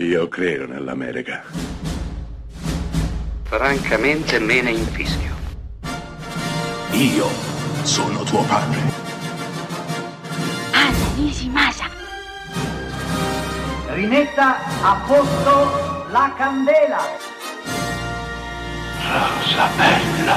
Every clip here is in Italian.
Io credo nell'America. Francamente me ne infischio. Io sono tuo padre. Anna Nishimasa. Rimetta a posto la candela. Rosa bella.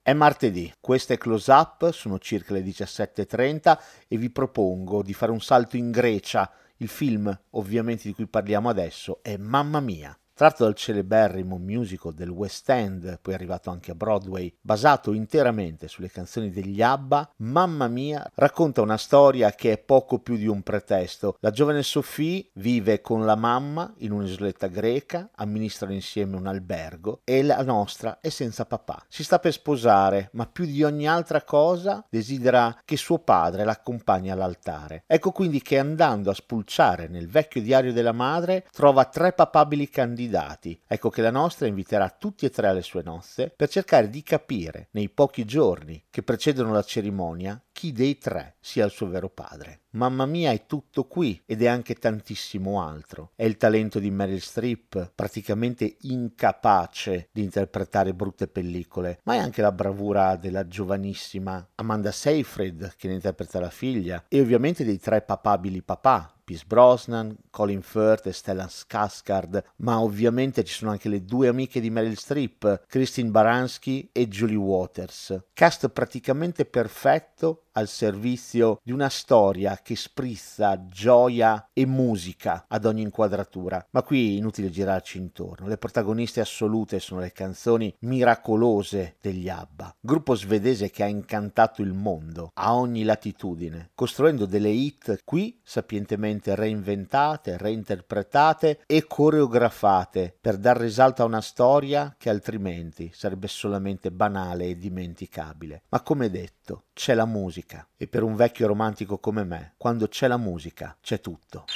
È martedì, questo è Close Up, sono circa le 17.30 e vi propongo di fare un salto in Grecia. Il film, ovviamente, di cui parliamo adesso è Mamma Mia. Tratto dal celeberrimo musical del West End, poi arrivato anche a Broadway, basato interamente sulle canzoni degli ABBA, Mamma Mia racconta una storia che è poco più di un pretesto. La giovane Sophie vive con la mamma in un'isoletta greca, amministrano insieme un albergo e la nostra è senza papà. Si sta per sposare, ma più di ogni altra cosa desidera che suo padre l'accompagni all'altare. Ecco quindi che andando a spulciare nel vecchio diario della madre trova tre papabili candidati candidati. Ecco che la nostra inviterà tutti e tre alle sue nozze per cercare di capire, nei pochi giorni che precedono la cerimonia, chi dei tre sia il suo vero padre. Mamma mia è tutto qui ed è anche tantissimo altro. È il talento di Meryl Streep, praticamente incapace di interpretare brutte pellicole, ma è anche la bravura della giovanissima Amanda Seyfried che ne interpreta la figlia e ovviamente dei tre papabili papà, Pierce Brosnan, Colin Firth e Stellan Skarsgård, ma ovviamente ci sono anche le due amiche di Meryl Streep, Christine Baranski e Julie Waters. Cast praticamente perfetto al servizio di una storia che sprizza gioia e musica ad ogni inquadratura. Ma qui inutile girarci intorno. Le protagoniste assolute sono le canzoni miracolose degli ABBA, gruppo svedese che ha incantato il mondo a ogni latitudine, costruendo delle hit qui sapientemente reinventate, reinterpretate e coreografate per dar risalto a una storia che altrimenti sarebbe solamente banale e dimenticabile. Ma come detto, c'è la musica e per un vecchio romantico come me, quando c'è la musica, c'è tutto.